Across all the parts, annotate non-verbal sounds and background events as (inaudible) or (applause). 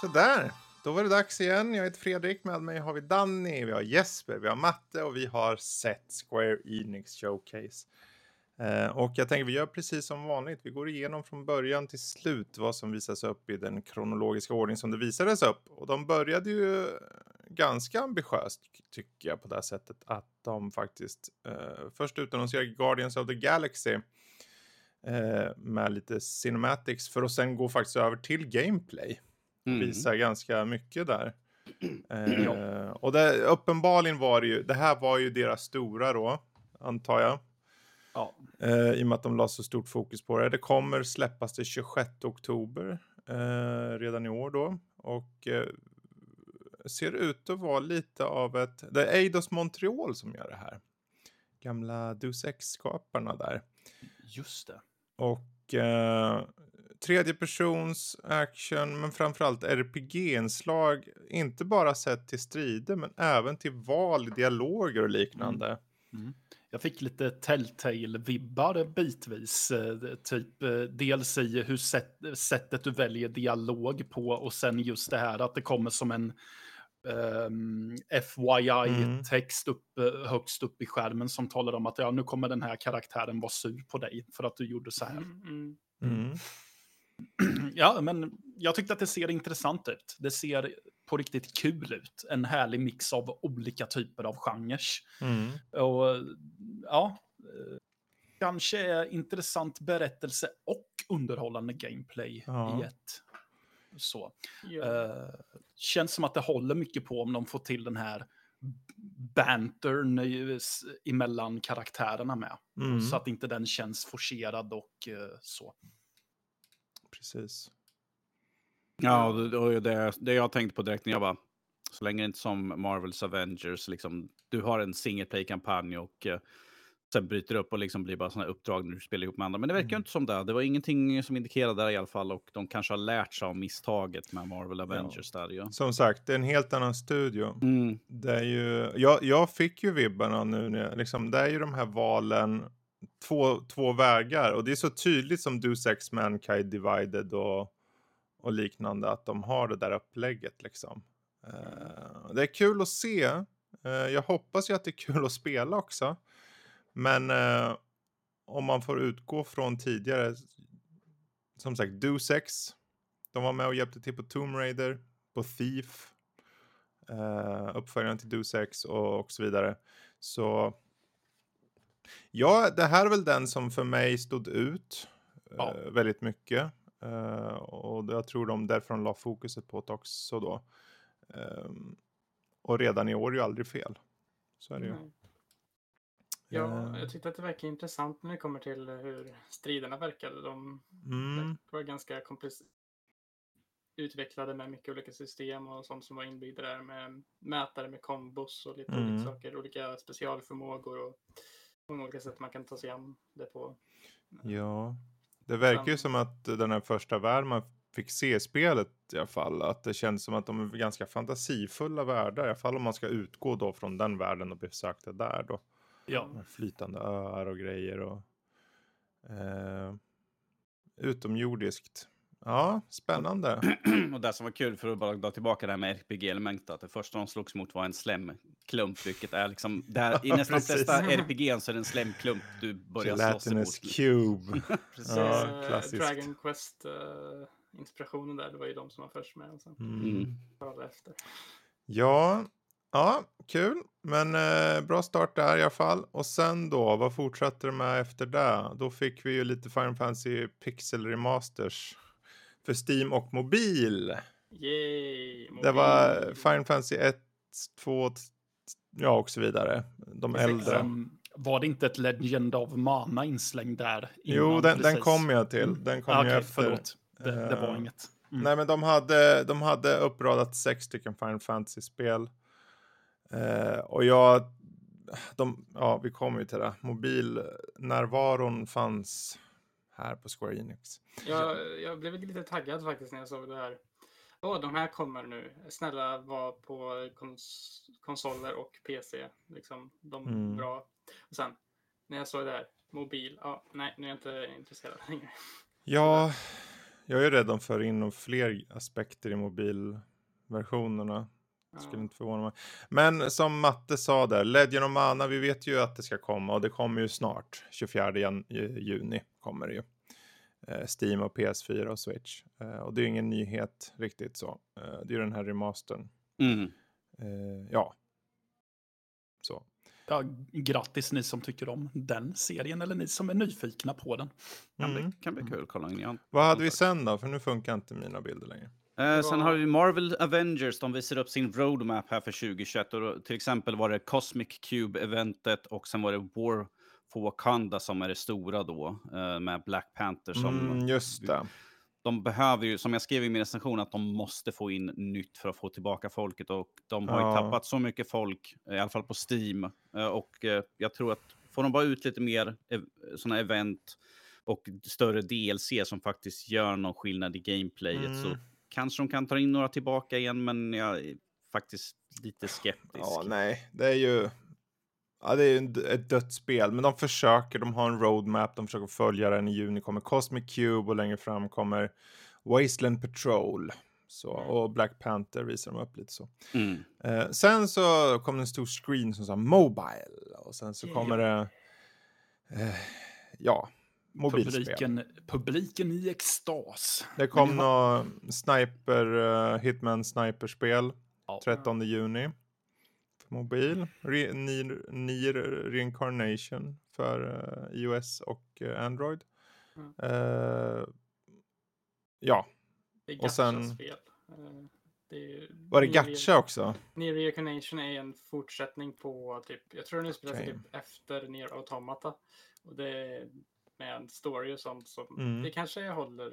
Sådär, då var det dags igen. Jag heter Fredrik, med mig har vi Danny, vi har Jesper, vi har Matte och vi har sett Square Enix Showcase. Eh, och jag tänker vi gör precis som vanligt. Vi går igenom från början till slut vad som visas upp i den kronologiska ordning som det visades upp. Och de började ju ganska ambitiöst tycker jag på det sättet att de faktiskt eh, först utannonserade Guardians of the Galaxy eh, med lite cinematics för att sen gå faktiskt över till gameplay. Mm. Visar ganska mycket där. (clears throat) Eh, ja. Och det, uppenbarligen var det ju, det här var ju deras stora då, antar jag. Ja. Eh, I och med att de la så stort fokus på det. Det kommer släppas den 26 oktober eh, redan i år då. Och eh, ser ut att vara lite av ett... Det är Eidos Montreal som gör det här. Gamla Deus Ex-skaparna där. Just det. Och eh, tredje persons action, men framförallt RPG-inslag. Inte bara sett till strider, men även till val, dialoger och liknande. Mm. Mm. Jag fick lite Telltale-vibbar bitvis. Eh, typ eh, dels i hur sätt, sättet du väljer dialog på och sen just det här att det kommer som en um, ehm, FYI-text mm. upp, eh, högst upp i skärmen som talar om att ja, nu kommer den här karaktären vara sur på dig för att du gjorde så här. Mm. (clears throat) Ja, men jag tyckte att det ser intressant ut. Det ser på riktigt kul ut. En härlig mix av olika typer av genrer. Mm. Och ja, eh, kanske är intressant berättelse och underhållande gameplay ja. i ett. Så. Ja. Uh, känns som att det håller mycket på om de får till den här bantern emellan karaktärerna med. Mm. Så att inte den känns forcerad och uh, så. Precis. Ja, och det, det jag tänkte på direkt när jag var så länge det inte som Marvels Avengers, liksom, du har en single play-kampanj och uh, sen bryter upp och liksom blir bara sådana uppdrag när du spelar ihop med andra. Men det verkar mm. inte som det. Det var ingenting som indikerade det i alla fall och de kanske har lärt sig av misstaget med Marvel Avengers ja. där ju. Som sagt, det är en helt annan studio. Mm. Det är ju, jag, jag fick ju vibbarna nu, när, liksom, det är ju de här valen, två, två vägar och det är så tydligt som Du Sex Mankind Divided och och liknande, att de har det där upplägget liksom. Uh, det är kul att se. Uh, jag hoppas ju att det är kul att spela också. Men uh, om man får utgå från tidigare, som sagt, Do Sex. De var med och hjälpte till på Tomb Raider, på Thief, uh, uppföljaren till Do Sex och, och så vidare. Så ja, det här är väl den som för mig stod ut ja. väldigt mycket. Uh, och jag tror de därför la fokuset på det också då. Um, och redan i år är ju aldrig fel. Så är det ju. Mm. Ja, uh, jag tyckte att det verkar intressant när det kommer till hur striderna verkade. De mm. var ganska utvecklade med mycket olika system och sånt som var inbyggda där med mätare med kombos och lite mm. olika saker, olika specialförmågor och många olika sätt man kan ta sig an det på. Ja, det verkar ju som att den här första världen man fick se spelet i alla fall, att det känns som att de är ganska fantasifulla världar, i alla fall om man ska utgå då från den världen och besökte där då. Ja. Flytande öar och grejer och eh, utomjordiskt. Ja, spännande. (clears throat) och det som var kul, för att bara dra tillbaka det här med RPG-elementet, att det första de slogs mot var en slemklump, vilket är liksom, där, (laughs) i nästan flesta RPG så är det en slemklump du börjar slåss emot. Cube. (laughs) (laughs) Precis, ja, klassiskt. Dragon Quest-inspirationen uh, där, det var ju de som var först med och sen mm. efter. Ja, ja, kul. Men eh, bra start där i alla fall. Och sen då, vad fortsatte det med efter det? Då fick vi ju lite Final Fantasy Pixel Remasters för Steam och mobil. Yay, mobil. Det var Final Fantasy 1, 2, ja och så vidare. De äldre. Um, var det inte ett Legend of Mana inslängd där? Innan, jo, den, den kom jag till. Mm. Den kom ah, okay, efter. Förlåt, det, det var uh, inget. Mm. Nej, men de hade, de hade uppradat sex stycken Final Fantasy-spel. Uh, och jag, de, ja, vi kommer ju till det. Mobilnärvaron fanns här på Square Enix. Jag, jag blev lite taggad faktiskt när jag såg det här. Åh, de här kommer nu. Snälla var på kons konsoler och PC. Liksom, de mm. bra. Och sen, när jag såg det här, mobil. Ja, nej, nu är jag inte intresserad längre. Ja, Jag är rädd de för in fler aspekter i mobilversionerna. Skulle inte förvåna mig. Men som Matte sa där, Legend of Mana, vi vet ju att det ska komma och det kommer ju snart. 24 jan- ju- juni kommer det ju. Eh, Steam och PS4 och Switch. Eh, och det är ju ingen nyhet riktigt så. Eh, det är ju den här remastern. Mm. Eh, ja. Så. Ja, grattis ni som tycker om den serien eller ni som är nyfikna på den. Kan, Mm. bli, kan bli kul att kolla in igen. Vad hade vi sen då? För nu funkar inte mina bilder längre. Eh, sen var- har vi Marvel Avengers, de visar upp sin roadmap här för 2021. Och till exempel var det Cosmic Cube-eventet och sen var det War for Wakanda som är det stora då, eh, med Black Panther som... Mm, just det. De behöver ju, som jag skrev i min recension, att de måste få in nytt för att få tillbaka folket. Och de har ju Ja. tappat så mycket folk, i alla fall på Steam. Eh, Och jag tror att får de bara ut lite mer sådana event och större DLC som faktiskt gör någon skillnad i gameplayet så Mm. Kanske de kan ta in några tillbaka igen, men jag är faktiskt lite skeptisk. Ja, nej, det är ju... Ja, det är ju ett dött spel, men de försöker, de har en roadmap, de försöker följa den. I juni kommer Cosmic Cube och längre fram kommer Wasteland Patrol. Så, och Black Panther visar de upp lite så. Mm. Eh, sen så kom det en stor screen som sa Mobile och sen så kommer det... Eh, ja, mobilspel. Publiken, publiken i extas. Det kom Men något Sniper, uh, Hitman Sniper-spel Ja. 13 juni. För mobil. Re Nier, Nier Reincarnation för eh, iOS och eh, Android. Mm. Ja, Det är Och sen-. Eh, det var det gacha också? Nier Reincarnation är en fortsättning på typ, jag tror den utspelar sig Okej. typ efter Nier Automata. Och det med en story och sånt som, Mm. det kanske håller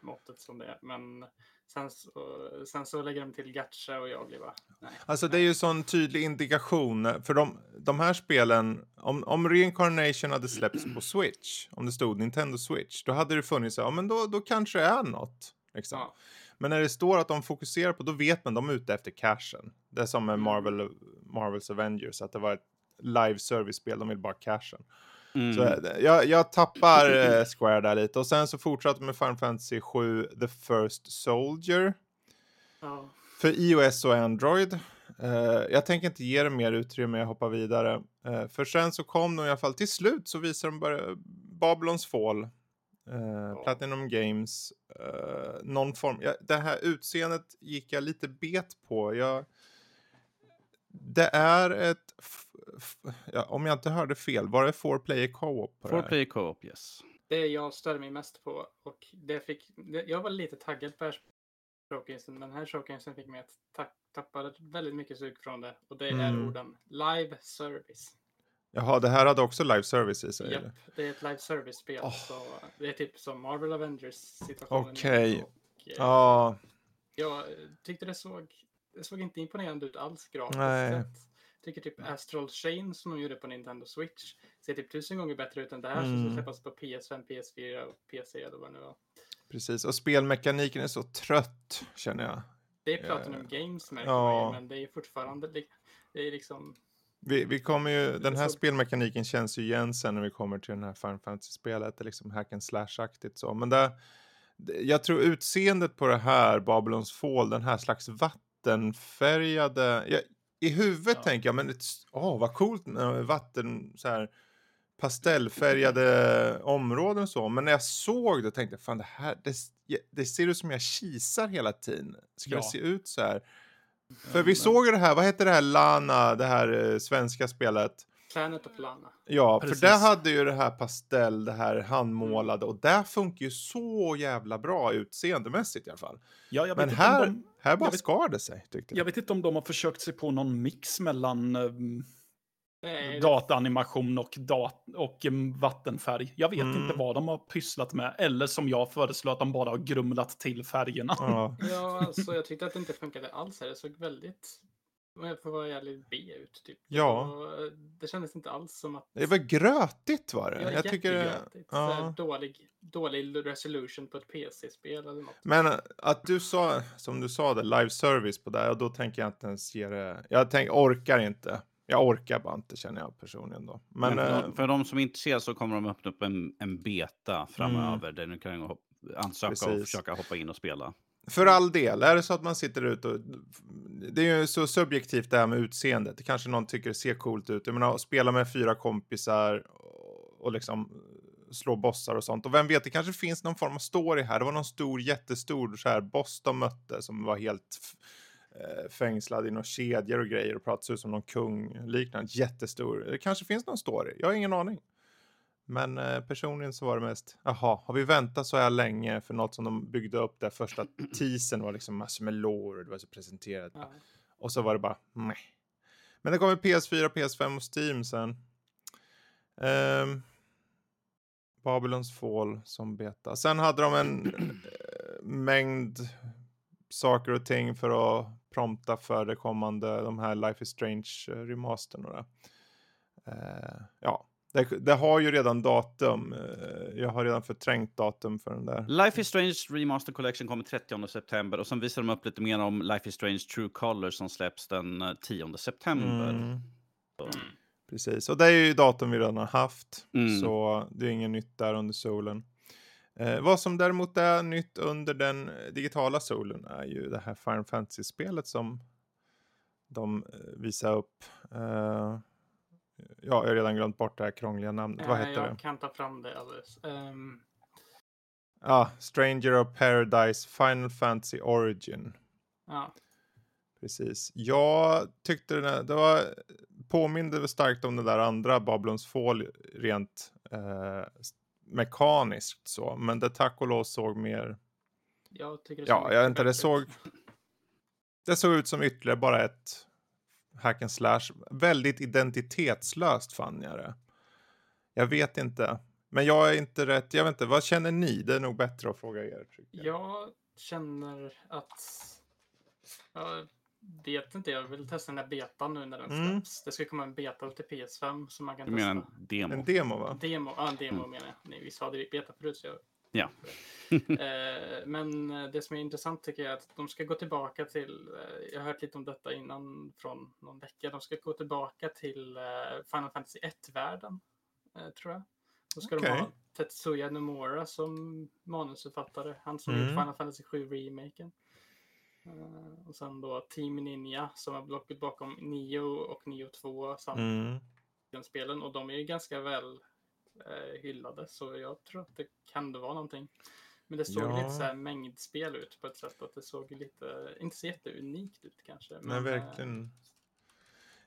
måttet som det är. Men sen så, sen så lägger de till gacha och jag blir bara, nej. Alltså det är ju sån tydlig indikation. För de, de här spelen, om, om Reincarnation hade släppts på Switch, om det stod Nintendo Switch, då hade det funnits, ja men då, då kanske det är något. Liksom. Ja. Men när det står att de fokuserar på, då vet man de är ute efter cashen. Det är som med Mm. Marvel, Marvels Avengers, att det var ett live service-spel, de vill bara cashen. Mm. Så eh, jag, jag tappar (laughs) eh, Square där lite. Och sen så fortsatte med Final Fantasy 7, The First Soldier. Ja. För iOS och Android. Eh, jag tänker inte ge det mer utrymme, jag hoppar vidare. Eh, för sen så kom de i alla fall till slut så visar de bara Babylons Fall. Eh, Platinum Games. Eh, någon form. Ja, det här utseendet gick jag lite bet på. Jag, det är ett... Ja, om jag inte hörde fel, var det four player co-op på det Four här? player co-op, yes. Det jag störde mig mest på och det fick, det, jag var lite taggad på det här showcasen, men den här showcasen fick mig att ta, tappa väldigt mycket sug från det. Och det är Mm. orden live service. Jaha, det här hade också live service i sig? Japp, eller? det är ett live service-spel. Åh. Så det är typ som Marvel Avengers situationen. Okej. Och, eh, Ja, Jag tyckte det såg, det såg inte imponerande ut alls grafiskt Nej. sett. Tycker typ Astral Chain som de gjorde på Nintendo Switch ser typ tusen gånger bättre ut än det här som Mm. ska släppas på PS5, PS4 och PC eller vad det nu var. precis. Och spelmekaniken är så trött, känner jag. Det är Platinum Eh, Games märker ja. man ju, men det är fortfarande det är liksom Vi, vi kommer ju, den här så- spelmekaniken känns ju igen sen när vi kommer till den här Final Fantasy-spelet. Det är liksom hack and slash-aktigt så. Men det- jag tror utseendet på det här, Babylons Fall, den här slags vattenfärgade... Jag, I huvudet Ja. tänker jag, men åh vad coolt med vatten, så här (laughs) pastellfärgade områden och så. Men när jag såg det tänkte jag, fan det här, det, det ser ut som jag kisar hela tiden. Ska Ja. det se ut så här? För vi såg ju det här, vad heter det här Lana, det här eh, svenska spelet? Planet of Lana. Ja, Precis. för där hade ju det här pastell, det här handmålade och där funkar ju så jävla bra utseendemässigt i alla fall. Ja, jag vet Men inte om här, de- här bara jag vet- skar det sig tyckte jag. Jag vet inte om de har försökt sig på någon mix mellan um, Nej, dataanimation och, dat och um, vattenfärg. Jag vet Mm. inte vad de har pysslat med. Eller som jag föreslår att de bara har grumlat till färgerna. Ja. Ja, alltså jag tyckte att det inte funkade alls här. Det såg väldigt, jag får vara ärlig, B ut typ. Ja. Och det kändes inte alls som att... Det var grötigt var det. Ja, jag tycker det, ja. dålig, dålig resolution på ett PC-spel eller något. Men eh, att du sa, som du sa det, live service på det, och då tänker jag inte ens ge det, jag tänk, orkar inte. Jag orkar bara inte känner jag personligen då. Men, Men för, eh, de, för de som inte ser så kommer de öppna upp en, en beta Mm. framöver där du kan ansöka och Precis. försöka hoppa in och spela. För all del, är det så att man sitter ute och... Det är ju så subjektivt det här med utseendet. Det kanske någon tycker ser coolt ut. Jag menar, att spela med fyra kompisar och, liksom slå bossar och sånt. Och vem vet, det kanske finns någon form av story här. Det var någon stor, jättestor så här boss de mötte som var helt eh, fängslad i några kedjor och grejer och pratade ut som någon kung liknande. Jättestor. Det kanske finns någon story. Jag har ingen aning. Men eh, personligen så var det mest, jaha, har vi väntat så här länge för något som de byggde upp där första (clears throat) teasern var liksom massor med lore det var så presenterat. Ja. Och så var det bara, meh. Men det kommer PS4, PS5 och Steam sen. Um, Babylons Fall som beta. Sen hade de en eh, mängd saker och ting för att prompta för det kommande, de här Life is Strange eh, remastern och det. Eh, ja, det, det har ju redan datum. Eh, jag har redan förträngt datum för den där. Life is Strange Remaster Collection kommer 30 september och sen visar de upp lite mer om Life is Strange True Colors som släpps den eh, 10 september. Mm, precis, och det är ju datum vi redan har haft. Mm. Så det är inget nytt där under solen. Eh, vad som däremot är nytt under den eh, digitala solen är ju det här Final Fantasy-spelet som de eh, visar upp. Eh, ja, jag har redan glömt bort det här krångliga namnet. Vad Eh, jag det? kan ta fram det alldeles. Ehm, Ja, Stranger of Paradise Final Fantasy Origin. ja. Precis. Jag tyckte den här- det var påminde starkt om det där andra Babylons Fall rent eh, mekaniskt så, men det tack och lov såg mer. Jag tycker det Ja, såg jag vet inte, det såg. Det såg ut som ytterligare bara ett hack and slash. Väldigt identitetslöst fann jag det. Jag vet inte, men jag är inte rätt. Jag vet inte, vad känner ni? Det är nog bättre att fråga er. Jag. Jag känner att... Jag vet inte, jag vill testa den här betan nu när den Mm. släpps. Det ska komma en beta till PS5 som man kan du testa. menar en demo? En demo va? Demo, ja en demo Mm. menar jag. Nej, vi sa det beta förut så jag... Ja. (laughs) eh, men det som är intressant tycker jag är att de ska gå tillbaka till, eh, jag har hört lite om detta innan från någon vecka, de ska gå tillbaka till eh, Final Fantasy 1-världen, eh, tror jag. Då ska Okej. de ha Tetsuya Nomura som manusförfattare, han som Mm. gjort Final Fantasy 7-remaken. Eh, och sen då Team Ninja som har blockat bakom Nio och Nio 2 samt Mm. den spelen och de är ju ganska väl eh, hyllade så jag tror att det kan det vara någonting. Men det såg Ja. lite så här mängdspel ut på ett sätt att det såg lite, inte så jätteunikt ut kanske. Nej, men, eh, verkligen.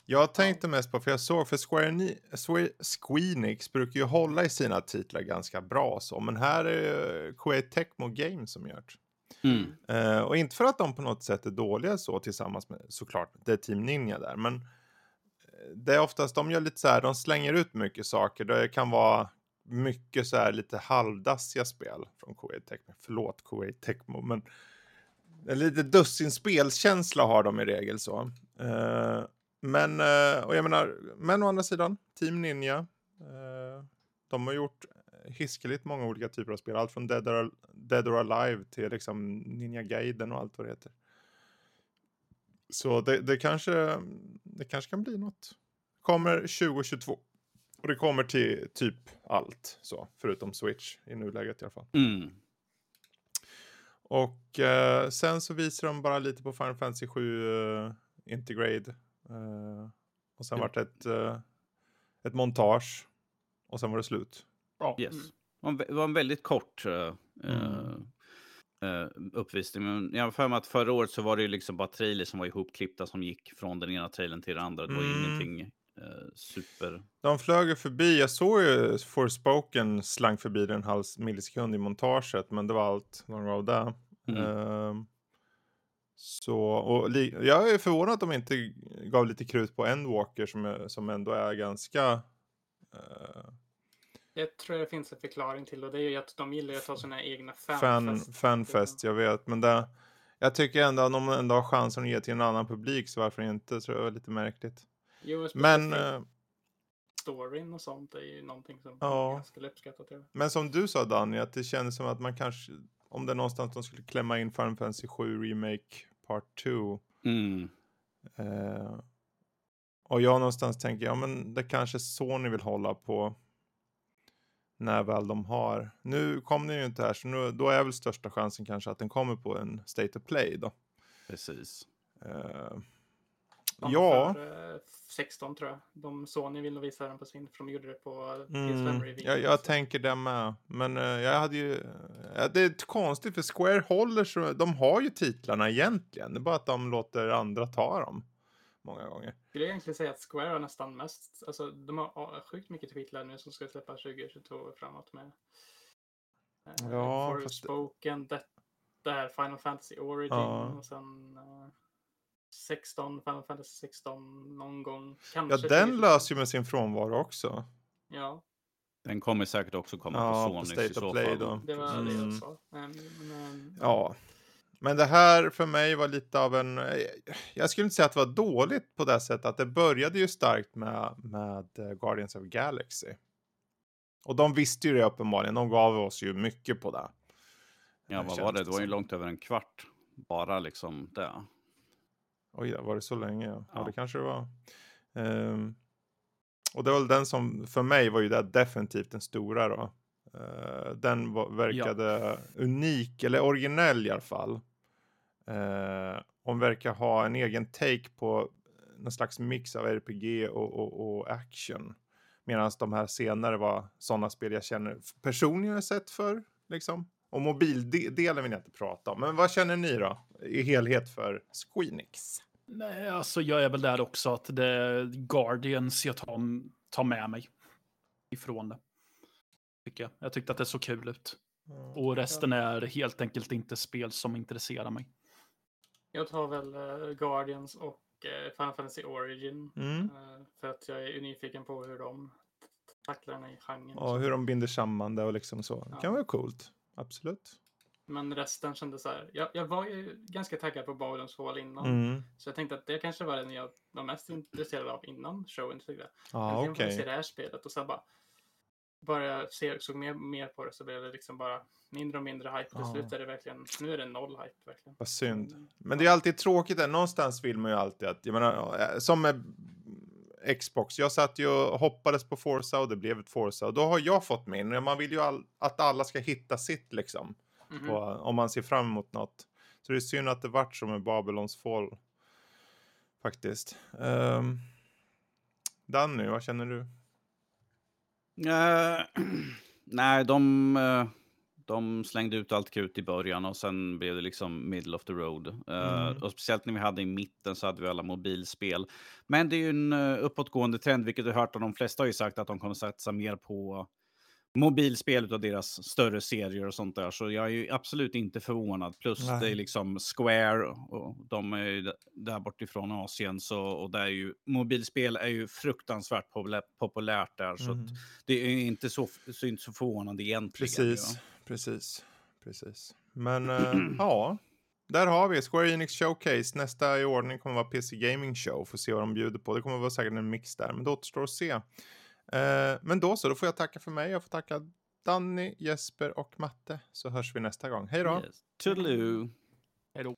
Jag tänkte mest på, för jag såg, för Square, Ni- Square Squeenix brukar ju hålla i sina titlar ganska bra så, men här är det Koei Tecmo Games som gör det. Mm. Eh, och inte för att de på något sätt är dåliga så tillsammans med, såklart, det är Team Ninja där, men det är oftast, de gör lite så här, de slänger ut mycket saker, det kan vara mycket så här lite halvdassiga spel från Koei Tecmo, förlåt Koei Tecmo, men lite dussin spelkänsla har de i regel så. Eh, men, eh, och jag menar, men å andra sidan, Team Ninja, eh, de har gjort hiskeligt många olika typer av spel. Allt från Dead or, Dead or Alive till liksom Ninja Gaiden och allt vad det heter. Så det, det, kanske, det kanske kan bli något. Kommer 2022. Och det kommer till typ allt, så, förutom Switch i nuläget i alla fall. Mm. Och eh, sen så visar de bara lite på Final Fantasy 7 eh, Integrate. Eh, och sen Mm. vart det ett, eh, ett montage. Och sen var det slut. Ja. Yes. Mm. Det var en vä- Det var en väldigt kort eh, Mm. Eh, uppvisning. Men jag har för mig att förra året så var det ju liksom bara trailers som var ihopklippta som gick från den ena trailern till den andra. Det var Mm. ingenting eh, super... De flög ju förbi. Jag såg ju Forspoken slank förbi den en halv millisekund i montaget. Men det var allt de gav där. Mm. Ehm, så, och jag är förvånad att de inte gav lite krut på Endwalker som, är- som ändå är ganska... eh, Jag tror det finns en förklaring till och det är ju att de gillar att ha sina egna fan, fanfest. fanfest, jag vet. Men det, jag tycker ändå att om man ändå har chansen att ge till en annan publik så varför inte? Så det var lite märkligt. Jo, Men, eh, storyn och sånt är ju någonting som Ja. jag skulle uppskatta. Jag. men som du sa Danny, att det kändes som att man kanske, om det är någonstans de skulle klämma in Final Fantasy 7 Remake Part 2. Mm. Eh, och jag någonstans tänker, ja men det kanske är så ni vill hålla på när väl de har. Nu kom den ju inte här så nu, då är väl största chansen kanske att den kommer på en State of Play då. Precis. Uh, Ja. För, eh, 16 tror jag. De Sony vill nog visa den på sin, för de gjorde det på PS5 mm, review. jag, jag tänker det med. Men eh, jag hade ju, ja, det är konstigt för Square håller så, de har ju titlarna egentligen. Det är bara att de låter andra ta dem många gånger. skulle egentligen säga att Square har nästan mest, alltså de har ja, sjukt mycket titlar nu som ska släppa 2022 och framåt med. Uh, Ja, fast- Forspoken, det, det här Final Fantasy Origin Ja. och sen eh, 16, Final Fantasy 16 någon gång. Ja, Kanske den 2022. löser ju med sin frånvaro också. Ja, Den kommer säkert också komma Ja, på på Sony i State så of Play fall. då. det var det Mm. jag sa. Men, men, Ja. Men det här för mig var lite av en... Jag skulle inte säga att det var dåligt på det sättet att det började ju starkt med, med eh, Guardians of Galaxy. Och de visste ju det uppenbarligen. De gav oss ju mycket på det. Ja, vad känns var det? Det var ju långt över en kvart. Bara liksom det. Oj, var det så länge? Ja, ja Ja. det kanske det var. Ehm, och det var väl den som, för mig var ju det definitivt den stora då. Eh, den var, verkade unik, eller originell i alla fall. Uh, hon verkar ha en egen take på någon slags mix av RPG och, och, och action. Medan de här senare var sådana spel jag känner personligen sett för liksom. Och mobildelen vill jag inte prata om. Men vad känner ni då? I helhet för Squeenix? Nej, alltså jag är väl där också att det är Guardians jag tar, tar med mig ifrån det. Tycker jag. jag tyckte att det såg kul ut. Och resten är helt enkelt inte spel som intresserar mig. Jag tar väl eh, Guardians och eh, Final Fantasy Origin. Mm. eh, för att jag är nyfiken på hur de tacklar den i genren. Och hur de binder samman det och liksom så. Det Ja. kan vara coolt. Absolut. Men resten kändes så här. Jag, jag var ju ganska taggad på Bowlens Fall innan. Mm. Så jag tänkte att det kanske var den jag var mest intresserad av innan showen. Tyckte jag. Ja, Äntligen får vi okej. se det här spelet och sen bara. Bara jag se, såg mer, mer på det så blev det liksom bara mindre och mindre hype. Till Ja. slut är det verkligen, nu är det noll hype verkligen. Vad synd. Mm. Men det är alltid tråkigt. Där. Någonstans vill man ju alltid att, jag menar, som med Xbox. Jag satt ju och hoppades på Forza och det blev ett Forza. Och då har jag fått min. Man vill ju all, att alla ska hitta sitt liksom. Mhm. På, om man ser fram emot något. Så det är synd att det vart som med Babylons fall. Faktiskt. Um, Danny, vad känner du? Eh, (clears throat) nej, de, eh, de slängde ut allt krut i början och sen blev det liksom middle of the road. Mm. Och speciellt när vi hade i mitten så hade vi alla mobilspel. Men det är ju en uh, uppåtgående trend, vilket du hört och de flesta har ju sagt att de kommer satsa mer på mobilspel av deras större serier och sånt där. Så jag är ju absolut inte förvånad. Plus Nej. det är liksom Square och de är ju där bortifrån Asien. Så, och där är ju, mobilspel är ju fruktansvärt populä- populärt där. Så Mm. att det är inte så, så, inte så förvånande egentligen. Precis, Ja. precis, precis. Men eh, (clears throat) ja, där har vi Square Enix Showcase. Nästa i ordning kommer vara PC Gaming Show. Får se vad de bjuder på. Det kommer vara säkert en mix där, men det återstår att se. Eh, men då så, då får jag tacka för mig. Jag får tacka Danny, Jesper och Matte. Så hörs vi nästa gång. Hej då! Yes. Toodaloo. Hej då.